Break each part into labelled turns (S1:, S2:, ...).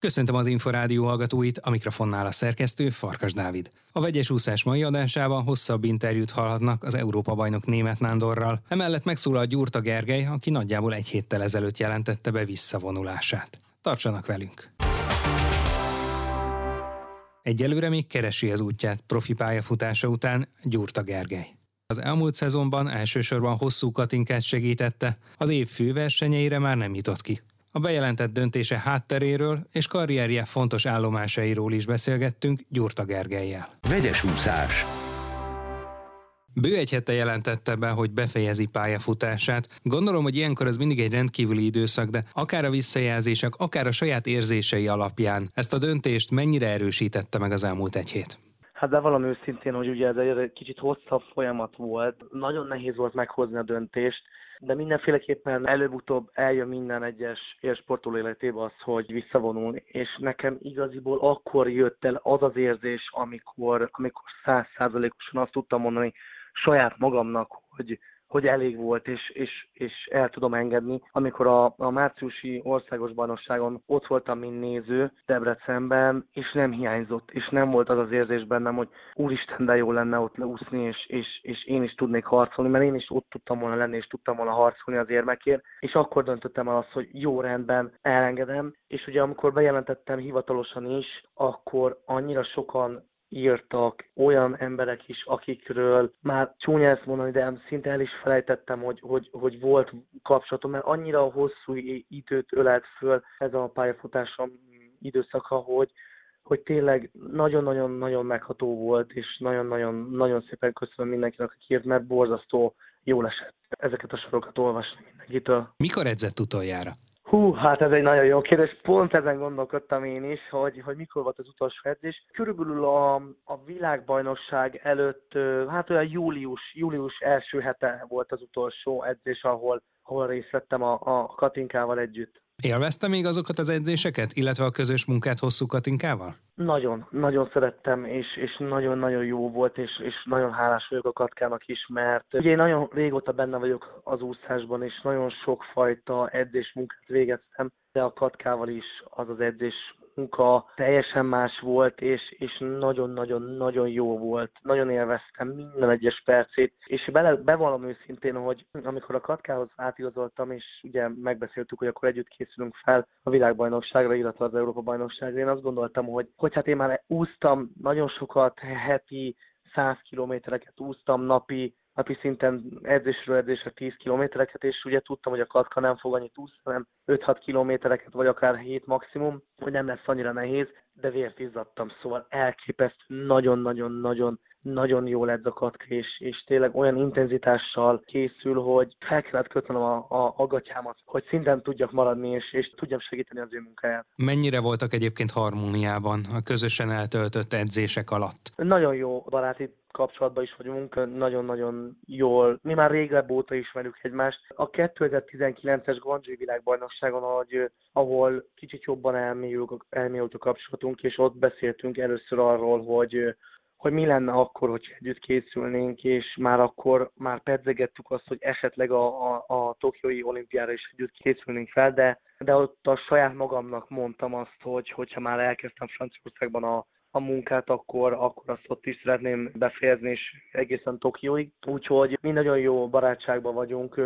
S1: Köszöntöm az Inforádió hallgatóit, a mikrofonnál a szerkesztő Farkas Dávid. A vegyes úszás mai adásában hosszabb interjút hallhatnak az Európa-bajnok német Nándorral. Emellett megszólal Gyurta Gergely, aki nagyjából egy héttel ezelőtt jelentette be visszavonulását. Tartsanak velünk! Egyelőre még keresi az útját profi pályafutása után Gyurta Gergely. Az elmúlt szezonban elsősorban hosszú katinkát segítette, az év főversenyeire már nem jutott ki. A bejelentett döntése hátteréről és karrierje fontos állomásairól is beszélgettünk Gyurta Gergelyel.
S2: Vegyes úszás.
S1: Bő egy hete jelentette be, hogy befejezi pályafutását. Gondolom, hogy ilyenkor ez mindig egy rendkívüli időszak, de akár a visszajelzések, akár a saját érzései alapján ezt a döntést mennyire erősítette meg az elmúlt egy hét?
S3: Hát de valami őszintén, hogy ugye ez egy kicsit hosszabb folyamat volt. Nagyon nehéz volt meghozni a döntést de mindenféleképpen előbb-utóbb eljön minden egyes élsportoló életébe az, hogy visszavonul, és nekem igaziból akkor jött el az az érzés, amikor, amikor százszázalékosan azt tudtam mondani saját magamnak, hogy hogy elég volt, és, és, és el tudom engedni. Amikor a, a márciusi országos bajnokságon ott voltam, mint néző Debrecenben, és nem hiányzott, és nem volt az az érzés bennem, hogy úristen, de jó lenne ott leúszni, és, és, és én is tudnék harcolni, mert én is ott tudtam volna lenni, és tudtam volna harcolni az érmekért, és akkor döntöttem el azt, hogy jó rendben, elengedem, és ugye amikor bejelentettem hivatalosan is, akkor annyira sokan írtak olyan emberek is, akikről már csúnya ezt mondani, de szinte el is felejtettem, hogy, hogy, hogy volt kapcsolatom, mert annyira hosszú időt ölelt föl ez a pályafutásom időszaka, hogy, hogy tényleg nagyon-nagyon-nagyon megható volt, és nagyon-nagyon-nagyon szépen köszönöm mindenkinek, aki írt, mert borzasztó jól esett ezeket a sorokat olvasni mindenkitől.
S1: Mikor edzett utoljára?
S3: Hú, hát ez egy nagyon jó kérdés. Pont ezen gondolkodtam én is, hogy, hogy mikor volt az utolsó edzés. Körülbelül a, a világbajnokság előtt, hát olyan július, július első hete volt az utolsó edzés, ahol, ahol részt vettem a, a Katinkával együtt.
S1: Élvezte még azokat az edzéseket, illetve a közös munkát hosszú Katinkával?
S3: Nagyon, nagyon szerettem, és, és nagyon-nagyon jó volt, és, és nagyon hálás vagyok a Katkának is, mert ugye én nagyon régóta benne vagyok az úszásban, és nagyon sokfajta edzés munkát végeztem, de a Katkával is az az edzés munka teljesen más volt, és, és nagyon-nagyon-nagyon jó volt. Nagyon élveztem minden egyes percét, és bele, bevallom őszintén, hogy amikor a Katkához átigazoltam, és ugye megbeszéltük, hogy akkor együtt készülünk fel a világbajnokságra, illetve az Európa bajnokságra, én azt gondoltam, hogy, hogy hát én már úsztam nagyon sokat, heti 100 kilométereket úsztam, napi napi szinten edzésről edzésre 10 kilométereket, és ugye tudtam, hogy a katka nem fog annyit úszni, hanem 5-6 kilométereket, vagy akár 7 maximum, hogy nem lesz annyira nehéz, de vért izzadtam, szóval elképesztő, nagyon-nagyon-nagyon nagyon jól edz a katka, és, és tényleg olyan intenzitással készül, hogy fel kellett kötnöm a, a, a gatyámat, hogy szinten tudjak maradni, és, és tudjam segíteni az ő munkáját.
S1: Mennyire voltak egyébként harmóniában a közösen eltöltött edzések alatt?
S3: Nagyon jó baráti kapcsolatban is vagyunk, nagyon-nagyon jól. Mi már régebb óta ismerjük egymást. A 2019-es Guangzhou világbajnokságon, ahogy, ahol kicsit jobban elmélyült, elmélyült a kapcsolatunk, és ott beszéltünk először arról, hogy hogy mi lenne akkor, hogy együtt készülnénk, és már akkor már pedzegettük azt, hogy esetleg a, a, a Tokiói olimpiára is együtt készülnénk fel, de, de ott a saját magamnak mondtam azt, hogy hogyha már elkezdtem Franciaországban a, a munkát, akkor, akkor azt ott is szeretném befejezni, és egészen Tokióig. Úgyhogy mi nagyon jó barátságban vagyunk,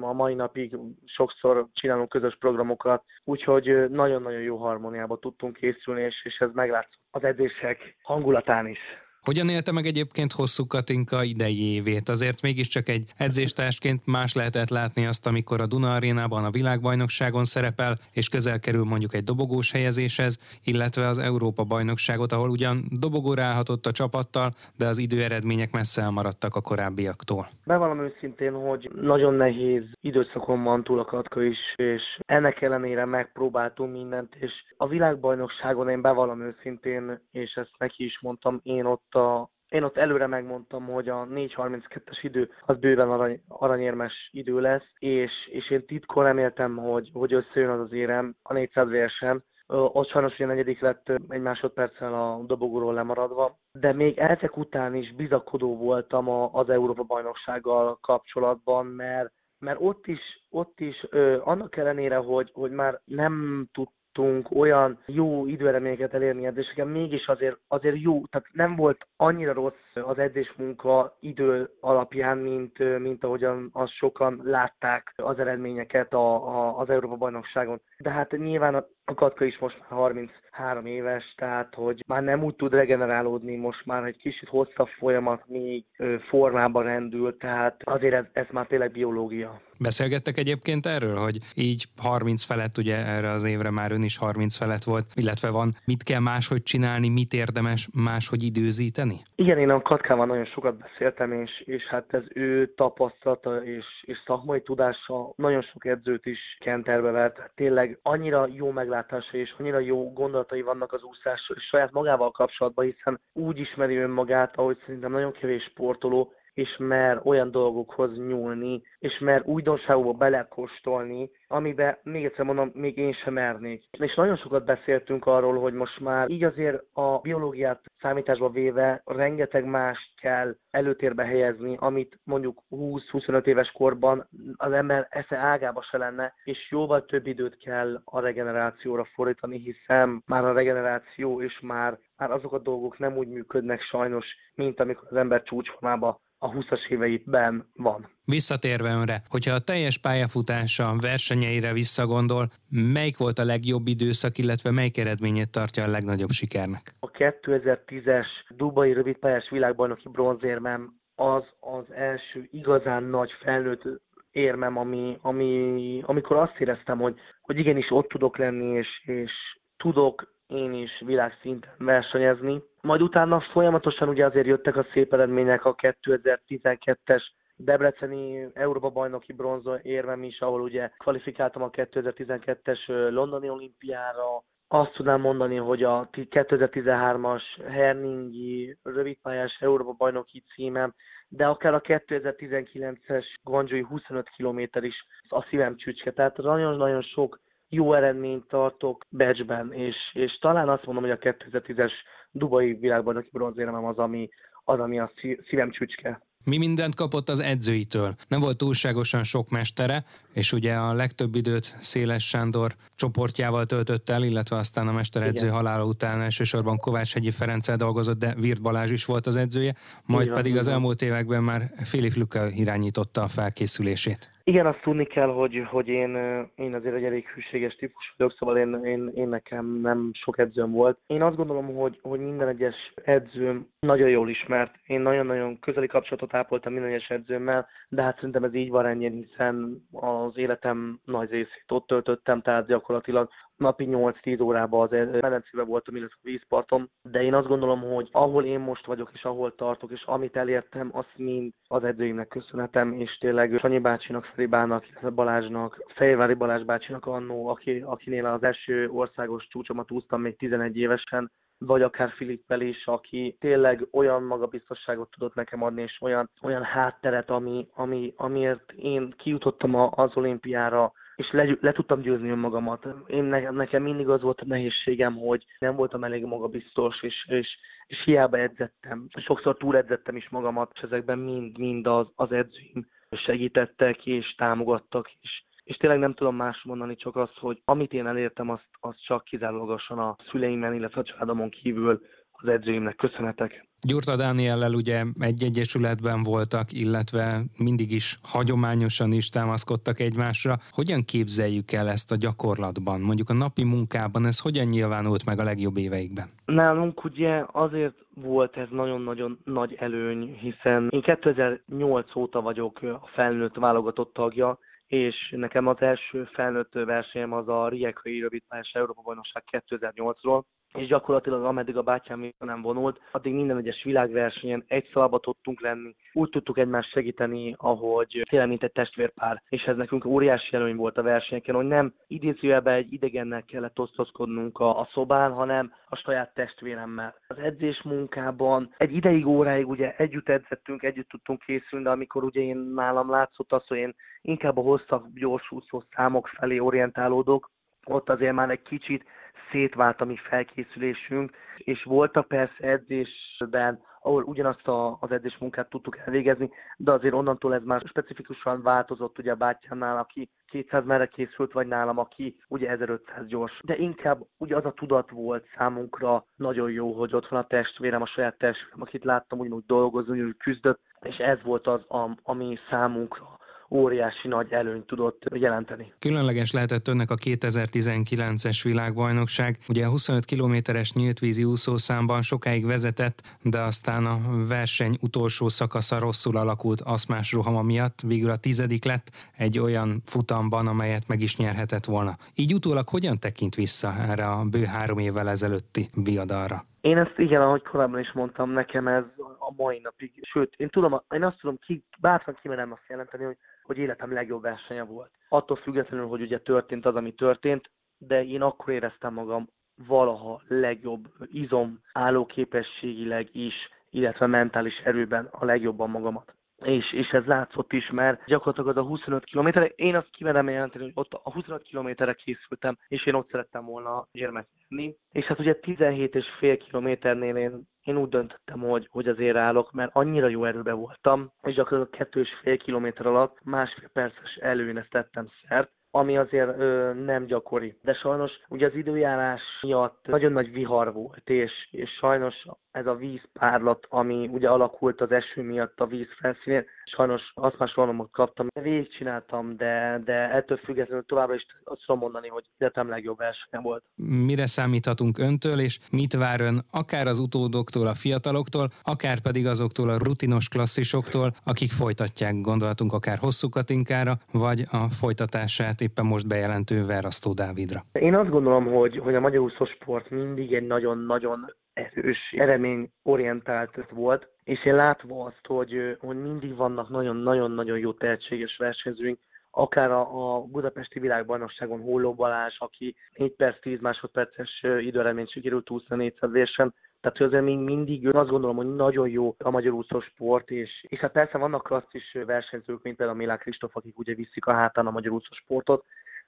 S3: a mai napig sokszor csinálunk közös programokat, úgyhogy nagyon-nagyon jó harmóniába tudtunk készülni, és, és ez meglátszott az edzések hangulatán is.
S1: Hogyan élte meg egyébként hosszú Katinka idei évét? Azért mégiscsak egy edzéstársként más lehetett látni azt, amikor a Duna arénában a világbajnokságon szerepel, és közel kerül mondjuk egy dobogós helyezéshez, illetve az Európa bajnokságot, ahol ugyan dobogóra állhatott a csapattal, de az időeredmények messze elmaradtak a korábbiaktól.
S3: Bevallom őszintén, hogy nagyon nehéz időszakon van túl a Katka is, és ennek ellenére megpróbáltunk mindent, és a világbajnokságon én bevallom őszintén, és ezt neki is mondtam, én ott a én ott előre megmondtam, hogy a 4.32-es idő az bőven arany, aranyérmes idő lesz, és, és én titkon reméltem, hogy, hogy összejön az az érem a 400 versen. Ott sajnos ugye negyedik lett egy másodperccel a dobogóról lemaradva, de még ezek után is bizakodó voltam az Európa bajnoksággal kapcsolatban, mert mert ott is, ott is ö, annak ellenére, hogy, hogy már nem tud tudtunk olyan jó időeleményeket elérni edzéseken, mégis azért, azért jó, tehát nem volt annyira rossz az edzésmunka idő alapján, mint, mint ahogyan azt sokan látták az eredményeket a, a, az Európa-bajnokságon. De hát nyilván a, Katka is most már 33 éves, tehát hogy már nem úgy tud regenerálódni, most már egy kicsit hosszabb folyamat, még formában rendül, tehát azért ez, ez már tényleg biológia.
S1: Beszélgettek egyébként erről, hogy így 30 felett, ugye erre az évre már ön is 30 felett volt, illetve van, mit kell máshogy csinálni, mit érdemes máshogy időzíteni?
S3: Igen, én a Katkával nagyon sokat beszéltem, és, és hát ez ő tapasztalata és, és szakmai tudása nagyon sok edzőt is kenterbe vett. Tényleg annyira jó meglátása és annyira jó gondolatai vannak az úszásról és saját magával kapcsolatban, hiszen úgy ismeri önmagát, ahogy szerintem nagyon kevés sportoló, és mer olyan dolgokhoz nyúlni, és mer újdonságokba belekóstolni, amiben még egyszer mondom, még én sem mernék. És nagyon sokat beszéltünk arról, hogy most már így azért a biológiát számításba véve rengeteg mást kell előtérbe helyezni, amit mondjuk 20-25 éves korban az ember esze ágába se lenne, és jóval több időt kell a regenerációra fordítani, hiszen már a regeneráció és már, már azok a dolgok nem úgy működnek sajnos, mint amikor az ember csúcsformában a 20-as éveiben van.
S1: Visszatérve önre, hogyha a teljes pályafutása versenyeire visszagondol, melyik volt a legjobb időszak, illetve melyik eredményét tartja a legnagyobb sikernek?
S3: A 2010-es Dubai rövidpályás világbajnoki bronzérmem az az első igazán nagy felnőtt érmem, ami, ami, amikor azt éreztem, hogy, hogy igenis ott tudok lenni, és, és tudok én is világszinten versenyezni. Majd utána folyamatosan ugye azért jöttek a szép eredmények, a 2012-es Debreceni Európa bajnoki bronzon érvem is, ahol ugye kvalifikáltam a 2012-es londoni olimpiára. Azt tudnám mondani, hogy a 2013-as Herningi rövidpályás Európa bajnoki címem, de akár a 2019-es Guangzhou 25 km is a szívem csücske. Tehát nagyon-nagyon sok jó eredményt tartok Becsben, és, és talán azt mondom, hogy a 2010-es Dubai világbajnoki bronzéremem az, ami, az, ami a szívem csücske.
S1: Mi mindent kapott az edzőitől? Nem volt túlságosan sok mestere, és ugye a legtöbb időt Széles Sándor csoportjával töltött el, illetve aztán a mesteredző Igen. halála után elsősorban Kovács Hegyi Ferenccel dolgozott, de Virt Balázs is volt az edzője, majd Igen, pedig az elmúlt években már Filip Luka irányította a felkészülését.
S3: Igen, azt tudni kell, hogy, hogy én, én azért egy elég hűséges típus vagyok, szóval én, én, én nekem nem sok edzőm volt. Én azt gondolom, hogy, hogy minden egyes edzőm nagyon jól ismert. Én nagyon-nagyon közeli kapcsolatot ápoltam minden egyes edzőmmel, de hát szerintem ez így van ennyi, hiszen az életem nagy részét ott töltöttem, tehát gyakorlatilag napi 8-10 órában az medencében voltam, illetve vízparton, de én azt gondolom, hogy ahol én most vagyok, és ahol tartok, és amit elértem, azt mind az edzőimnek köszönhetem, és tényleg Sanyi bácsinak, Szeribának, illetve Balázsnak, Fejvári Balázs bácsinak annó, aki, akinél az első országos csúcsomat úsztam még 11 évesen, vagy akár Filippel is, aki tényleg olyan magabiztosságot tudott nekem adni, és olyan, olyan hátteret, ami, ami, amiért én kijutottam az olimpiára, és le, le tudtam győzni önmagamat. Én ne, nekem mindig az volt a nehézségem, hogy nem voltam elég magabiztos, és, és, és hiába edzettem. Sokszor túledzettem is magamat, és ezekben mind-mind az, az edzőim segítettek, és támogattak, és, és tényleg nem tudom más mondani, csak azt, hogy amit én elértem, azt, azt csak kizárólagosan a szüleimen, illetve a családomon kívül az edzőimnek köszönhetek.
S1: Gyurta Dániellel ugye egy egyesületben voltak, illetve mindig is hagyományosan is támaszkodtak egymásra. Hogyan képzeljük el ezt a gyakorlatban? Mondjuk a napi munkában ez hogyan nyilvánult meg a legjobb éveikben?
S3: Nálunk ugye azért volt ez nagyon-nagyon nagy előny, hiszen én 2008 óta vagyok a felnőtt válogatott tagja, és nekem az első felnőtt versenyem az a Riekai rövidpályás Európa Bajnokság 2008-ról, és gyakorlatilag ameddig a bátyám nem vonult, addig minden egyes világversenyen egy szalba tudtunk lenni, úgy tudtuk egymást segíteni, ahogy tényleg mint egy testvérpár, és ez nekünk óriási előny volt a versenyeken, hogy nem idézőjelben egy idegennek kellett osztozkodnunk a, a szobán, hanem a saját testvéremmel. Az edzés munkában egy ideig, óráig ugye együtt edzettünk, együtt tudtunk készülni, de amikor ugye én nálam látszott az, hogy én inkább a hosszabb, gyorsúszó számok felé orientálódok, ott azért már egy kicsit szétvált a mi felkészülésünk, és voltak persze edzésben, ahol ugyanazt a, az edzés munkát tudtuk elvégezni, de azért onnantól ez már specifikusan változott ugye a bátyámnál, aki 200 merre készült, vagy nálam, aki ugye 1500 gyors. De inkább ugye az a tudat volt számunkra nagyon jó, hogy ott van a testvérem, a saját testvérem, akit láttam ugyanúgy dolgozni, ugyanúgy küzdött, és ez volt az, ami számunkra óriási nagy előnyt tudott jelenteni.
S1: Különleges lehetett önnek a 2019-es világbajnokság. Ugye a 25 kilométeres nyíltvízi úszószámban sokáig vezetett, de aztán a verseny utolsó szakasza rosszul alakult aszmás rohama miatt. Végül a tizedik lett egy olyan futamban, amelyet meg is nyerhetett volna. Így utólag hogyan tekint vissza erre a bő három évvel ezelőtti viadalra?
S3: Én ezt igen, ahogy korábban is mondtam, nekem ez a mai napig, sőt, én tudom, én azt tudom, ki, bátran kimerem azt jelenteni, hogy hogy életem legjobb versenye volt. Attól függetlenül, hogy ugye történt az, ami történt, de én akkor éreztem magam valaha legjobb izom állóképességileg is, illetve mentális erőben a legjobban magamat és, és ez látszott is, mert gyakorlatilag az a 25 km, én azt kimerem jelenteni, hogy ott a 25 kilométerre készültem, és én ott szerettem volna érmet nyerni. És hát ugye 17 és fél kilométernél én, én úgy döntöttem, hogy, hogy azért állok, mert annyira jó erőben voltam, és gyakorlatilag kettő és fél kilométer alatt másfél perces előnyre tettem szert, ami azért ö, nem gyakori. De sajnos ugye az időjárás miatt nagyon nagy vihar volt, és, és sajnos ez a vízpárlat, ami ugye alakult az eső miatt a víz felszínén, sajnos azt más valomot kaptam. Végigcsináltam, de, de ettől függetlenül továbbra is azt tudom mondani, hogy életem legjobb versenye volt.
S1: Mire számíthatunk öntől, és mit vár ön akár az utódoktól, a fiataloktól, akár pedig azoktól a rutinos klasszisoktól, akik folytatják, gondolatunk akár hosszú Katinkára, vagy a folytatását éppen most bejelentő Verasztó Dávidra?
S3: Én azt gondolom, hogy, hogy a magyar sport mindig egy nagyon-nagyon erős, eredményorientált volt, és én látva azt, hogy, hogy mindig vannak nagyon-nagyon-nagyon jó tehetséges versenyzőink, akár a, a budapesti világbajnokságon Holló Balázs, aki 4 perc 10 másodperces időreményt sikerült úszni a 400 vérsen, tehát azért még mindig azt gondolom, hogy nagyon jó a magyar úszó sport, és, és hát persze vannak azt is versenyzők, mint például Milák Kristóf, akik ugye viszik a hátán a magyar úszó sportot,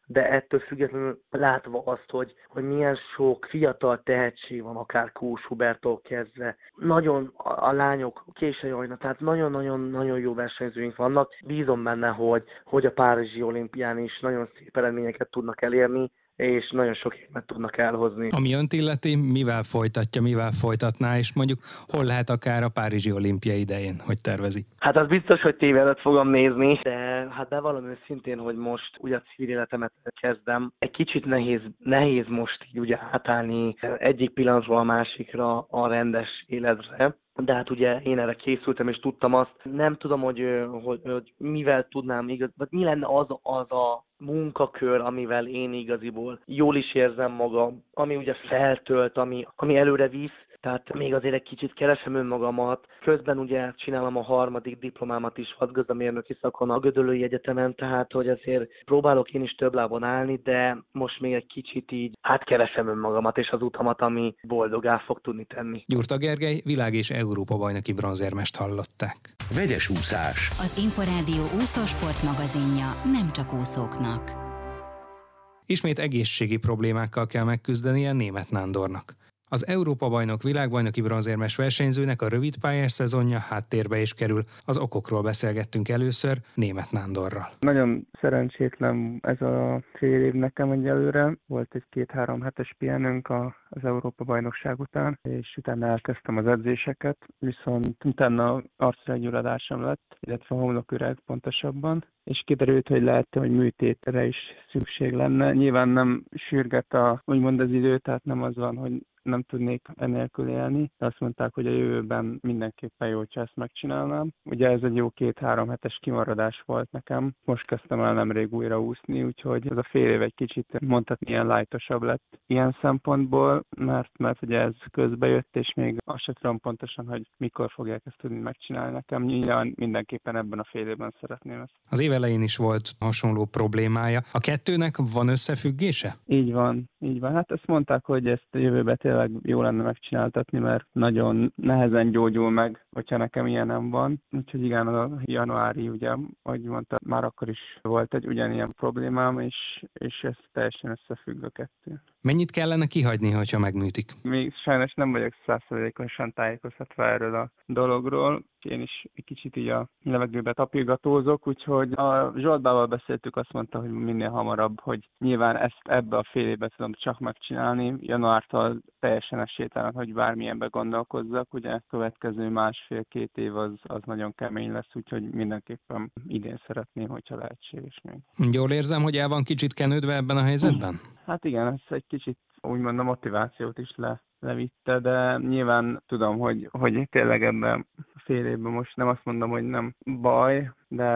S3: de ettől függetlenül látva azt, hogy, hogy milyen sok fiatal tehetség van, akár Kós Hubertól kezdve, nagyon a, a lányok késői Ajna, tehát nagyon-nagyon-nagyon jó versenyzőink vannak. Bízom benne, hogy, hogy a Párizsi olimpián is nagyon szép eredményeket tudnak elérni, és nagyon sok érmet tudnak elhozni.
S1: Ami önt illeti, mivel folytatja, mivel folytatná, és mondjuk hol lehet akár a Párizsi olimpia idején, hogy tervezi?
S3: Hát az biztos, hogy tévé előtt fogom nézni, de hát bevallom őszintén, hogy most ugye a civil életemet kezdem. Egy kicsit nehéz, nehéz most így ugye átállni egyik pillanatról a másikra a rendes életre de hát ugye én erre készültem, és tudtam azt. Nem tudom, hogy, hogy, hogy mivel tudnám igaz, vagy mi lenne az, az a munkakör, amivel én igaziból jól is érzem magam, ami ugye feltölt, ami, ami előre visz, tehát még azért egy kicsit keresem önmagamat. Közben ugye csinálom a harmadik diplomámat is vadgazdamérnöki szakon a Gödöllői Egyetemen, tehát hogy azért próbálok én is több lábon állni, de most még egy kicsit így átkeresem önmagamat és az utamat, ami boldogá fog tudni tenni.
S1: Gyurta Gergely, világ és Európa bajnoki bronzérmest hallották.
S2: Vegyes úszás.
S4: Az Inforádió úszósport magazinja nem csak úszóknak.
S1: Ismét egészségi problémákkal kell megküzdenie német Nándornak. Az Európa-bajnok világbajnoki bronzérmes versenyzőnek a rövid pályás szezonja háttérbe is kerül. Az okokról beszélgettünk először német Nándorral.
S5: Nagyon szerencsétlen ez a fél év nekem egyelőre. Volt egy két-három hetes pihenőnk az Európa-bajnokság után, és utána elkezdtem az edzéseket, viszont utána arcregyuladásom lett, illetve homloküreg pontosabban, és kiderült, hogy lehet, hogy műtétre is szükség lenne. Nyilván nem sürget a, úgymond az idő, tehát nem az van, hogy nem tudnék enélkül élni, de azt mondták, hogy a jövőben mindenképpen jó, hogyha ezt megcsinálnám. Ugye ez egy jó két-három hetes kimaradás volt nekem. Most kezdtem el nemrég újra úszni, úgyhogy ez a fél év egy kicsit mondhatni ilyen lájtosabb lett ilyen szempontból, mert, mert ugye ez közbe jött, és még azt sem tudom pontosan, hogy mikor fogják ezt tudni megcsinálni nekem. Nyilván mindenképpen ebben a fél évben szeretném ezt.
S1: Az év elején is volt hasonló problémája. A kettőnek van összefüggése?
S5: Így van, így van. Hát ezt mondták, hogy ezt a jövőbe tényleg jó lenne megcsináltatni, mert nagyon nehezen gyógyul meg, hogyha nekem ilyen nem van. Úgyhogy igen, a januári, ugye, ahogy mondta, már akkor is volt egy ugyanilyen problémám, és, és ez teljesen összefügg a kettő.
S1: Mennyit kellene kihagyni, hogyha megműtik?
S5: Még sajnos nem vagyok százszerzékosan tájékoztatva erről a dologról. Én is egy kicsit így a levegőbe tapilgatózok, úgyhogy a Zsoltbával beszéltük, azt mondta, hogy minél hamarabb, hogy nyilván ezt ebbe a fél évbe tudom csak megcsinálni. Januártól teljesen esélytelen, hogy bármilyenbe gondolkozzak. Ugye következő másfél-két év az, az nagyon kemény lesz, úgyhogy mindenképpen idén szeretném, hogyha lehetséges még.
S1: Jól érzem, hogy el van kicsit kenődve ebben a helyzetben?
S5: Hát igen, ez egy kicsit úgymond a motivációt is le, levitte, de nyilván tudom, hogy, hogy tényleg ebben fél évben most nem azt mondom, hogy nem baj, de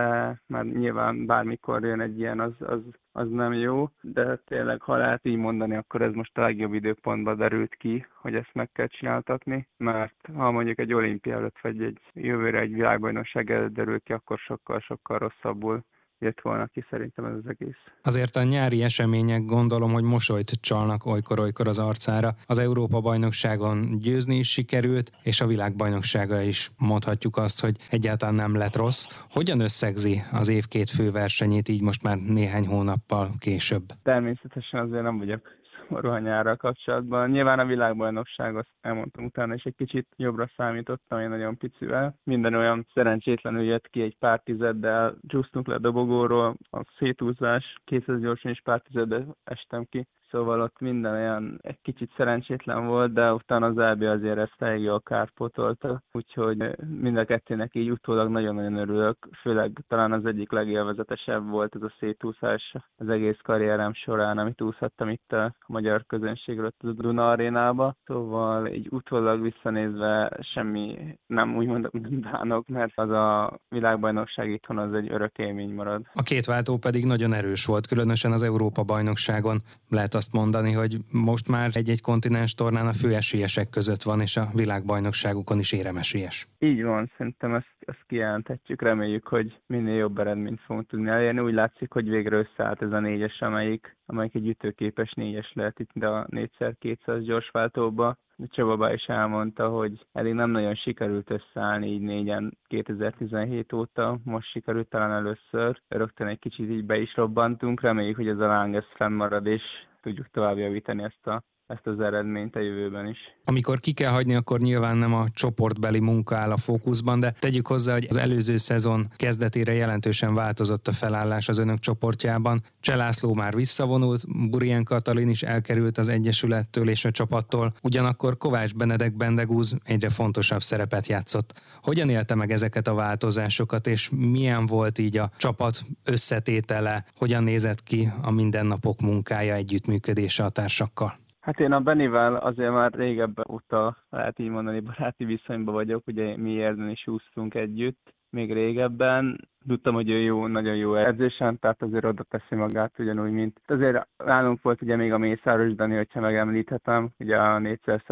S5: már nyilván bármikor jön egy ilyen, az, az, az nem jó, de tényleg, ha lehet így mondani, akkor ez most a legjobb időpontban derült ki, hogy ezt meg kell csináltatni, mert ha mondjuk egy olimpia előtt, vagy egy jövőre egy világbajnokság előtt derül ki, akkor sokkal-sokkal rosszabbul jött volna ki szerintem ez az egész.
S1: Azért a nyári események gondolom, hogy mosolyt csalnak olykor-olykor az arcára. Az Európa-bajnokságon győzni is sikerült, és a világbajnoksága is mondhatjuk azt, hogy egyáltalán nem lett rossz. Hogyan összegzi az év két főversenyét így most már néhány hónappal később?
S5: Természetesen azért nem vagyok a nyárral kapcsolatban. Nyilván a világbajnokság, azt elmondtam utána, és egy kicsit jobbra számítottam, én nagyon picivel. Minden olyan szerencsétlenül jött ki egy pár tizeddel, csúsztunk le a dobogóról, a szétúzás, készhez gyorsan is pár tizeddel estem ki szóval ott minden olyan egy kicsit szerencsétlen volt, de utána az EB azért ezt elég jól kárpotolta, úgyhogy mind a kettőnek így utólag nagyon-nagyon örülök, főleg talán az egyik legélvezetesebb volt ez a szétúszás az egész karrierem során, amit úszhattam itt a magyar közönség előtt a Duna arénába, szóval így utólag visszanézve semmi nem úgymond bánok, mert az a világbajnokság itthon az egy örök élmény marad.
S1: A két váltó pedig nagyon erős volt, különösen az Európa bajnokságon lehet azt mondani, hogy most már egy-egy kontinens tornán a főesélyesek között van, és a világbajnokságukon is éremesélyes.
S5: Így van, szerintem ezt, ezt kijelenthetjük, reméljük, hogy minél jobb eredményt fogunk tudni elérni. Úgy látszik, hogy végre összeállt ez a négyes, amelyik, amelyik egy ütőképes négyes lehet itt a 4x200 gyorsváltóba. Csaba is elmondta, hogy eddig nem nagyon sikerült összeállni így négyen 2017 óta, most sikerült talán először. Rögtön egy kicsit így be is robbantunk, reméljük, hogy ez a láng ez fennmarad, és tudjuk tovább javítani ezt a ezt az eredményt a jövőben is.
S1: Amikor ki kell hagyni, akkor nyilván nem a csoportbeli munka áll a fókuszban, de tegyük hozzá, hogy az előző szezon kezdetére jelentősen változott a felállás az önök csoportjában. Cselászló már visszavonult, Burien Katalin is elkerült az Egyesülettől és a csapattól, ugyanakkor Kovács Benedek Bendegúz egyre fontosabb szerepet játszott. Hogyan élte meg ezeket a változásokat, és milyen volt így a csapat összetétele, hogyan nézett ki a mindennapok munkája, együttműködése a társakkal?
S5: Hát én a Benivel azért már régebb óta, lehet így mondani, baráti viszonyban vagyok, ugye mi érden is úsztunk együtt, még régebben, tudtam, hogy ő jó, nagyon jó edzésen, tehát azért oda teszi magát ugyanúgy, mint azért nálunk volt ugye még a Mészáros Dani, hogyha megemlíthetem, ugye a 400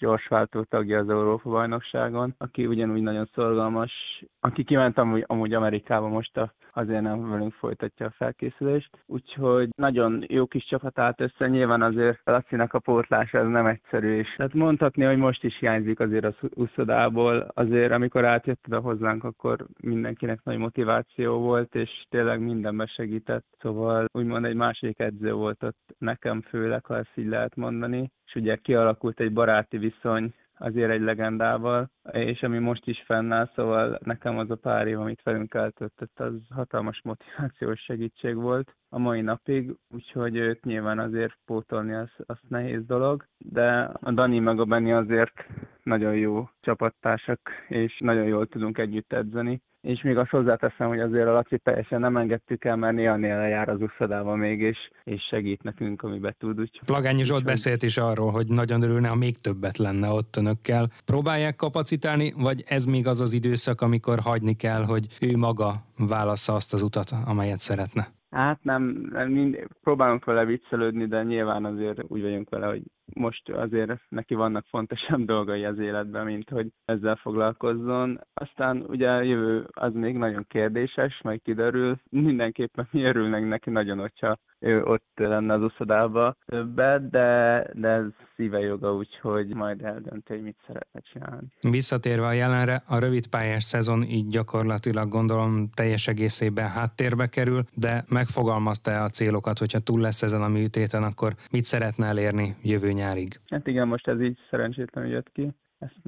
S5: gyorsváltó tagja az Európa bajnokságon, aki ugyanúgy nagyon szorgalmas, aki kiment amúgy, amúgy Amerikába most a, azért nem velünk folytatja a felkészülést, úgyhogy nagyon jó kis csapat állt össze, nyilván azért Lacinak a pótlása ez nem egyszerű, és tehát mondhatni, hogy most is hiányzik azért az úszodából, azért amikor átjött oda hozzánk, akkor mindenkinek nagy motiváció motiváció volt, és tényleg mindenben segített. Szóval úgymond egy másik edző volt ott nekem főleg, ha ezt így lehet mondani. És ugye kialakult egy baráti viszony azért egy legendával, és ami most is fennáll, szóval nekem az a pár év, amit velünk eltöltött, az hatalmas motivációs segítség volt a mai napig, úgyhogy őt nyilván azért pótolni az, az nehéz dolog, de a Dani meg a Benni azért nagyon jó csapattársak, és nagyon jól tudunk együtt edzeni, és még azt hozzáteszem, hogy azért a Laci teljesen nem engedtük el, mert néha-néha jár az uszodával még, és, és segít nekünk, amiben tud. Úgy.
S1: Plagányi Zsolt beszélt is arról, hogy nagyon örülne, ha még többet lenne ott önökkel. Próbálják kapacitálni, vagy ez még az az időszak, amikor hagyni kell, hogy ő maga válassza azt az utat, amelyet szeretne?
S5: Hát nem, nem mind, próbálunk vele viccelődni, de nyilván azért úgy vagyunk vele, hogy most azért neki vannak fontosabb dolgai az életben, mint hogy ezzel foglalkozzon. Aztán ugye a jövő az még nagyon kérdéses, majd kiderül. Mindenképpen mi örülnek neki nagyon, hogyha ő ott lenne az uszodába többet, de, de ez szíve joga, úgyhogy majd eldönti, hogy mit szeretne csinálni.
S1: Visszatérve a jelenre, a rövid pályás szezon így gyakorlatilag gondolom teljes egészében háttérbe kerül, de megfogalmazta a célokat, hogyha túl lesz ezen a műtéten, akkor mit szeretne elérni jövő nyárig?
S5: Hát igen, most ez így szerencsétlenül jött ki ezt,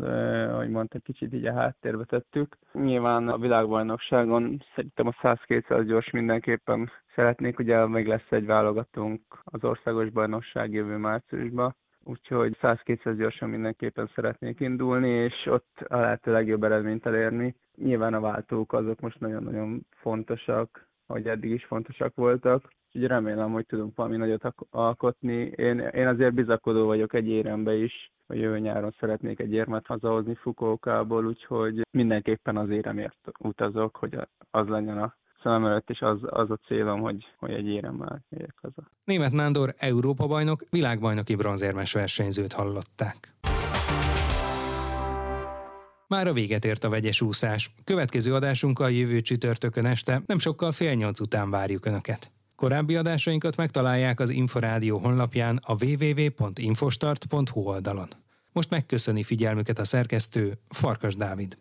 S5: ahogy mondta, kicsit így a háttérbe tettük. Nyilván a világbajnokságon szerintem a 100-200 gyors mindenképpen szeretnék, ugye még lesz egy válogatónk az országos bajnokság jövő márciusban, úgyhogy 100-200 gyorsan mindenképpen szeretnék indulni, és ott a lehető legjobb eredményt elérni. Nyilván a váltók azok most nagyon-nagyon fontosak, hogy eddig is fontosak voltak, úgyhogy remélem, hogy tudunk valami nagyot alkotni. Én, én azért bizakodó vagyok egy érembe is, hogy jövő nyáron szeretnék egy érmet hazahozni Fukókából, úgyhogy mindenképpen az éremért utazok, hogy az legyen a szemem előtt, és az, az a célom, hogy, hogy egy éremmel érjek haza.
S1: Német Nándor Európa bajnok, világbajnoki bronzérmes versenyzőt hallották. Már a véget ért a vegyes úszás. Következő adásunkkal jövő csütörtökön este, nem sokkal fél nyolc után várjuk Önöket. Korábbi adásainkat megtalálják az Inforádió honlapján a www.infostart.hu oldalon. Most megköszöni figyelmüket a szerkesztő Farkas Dávid.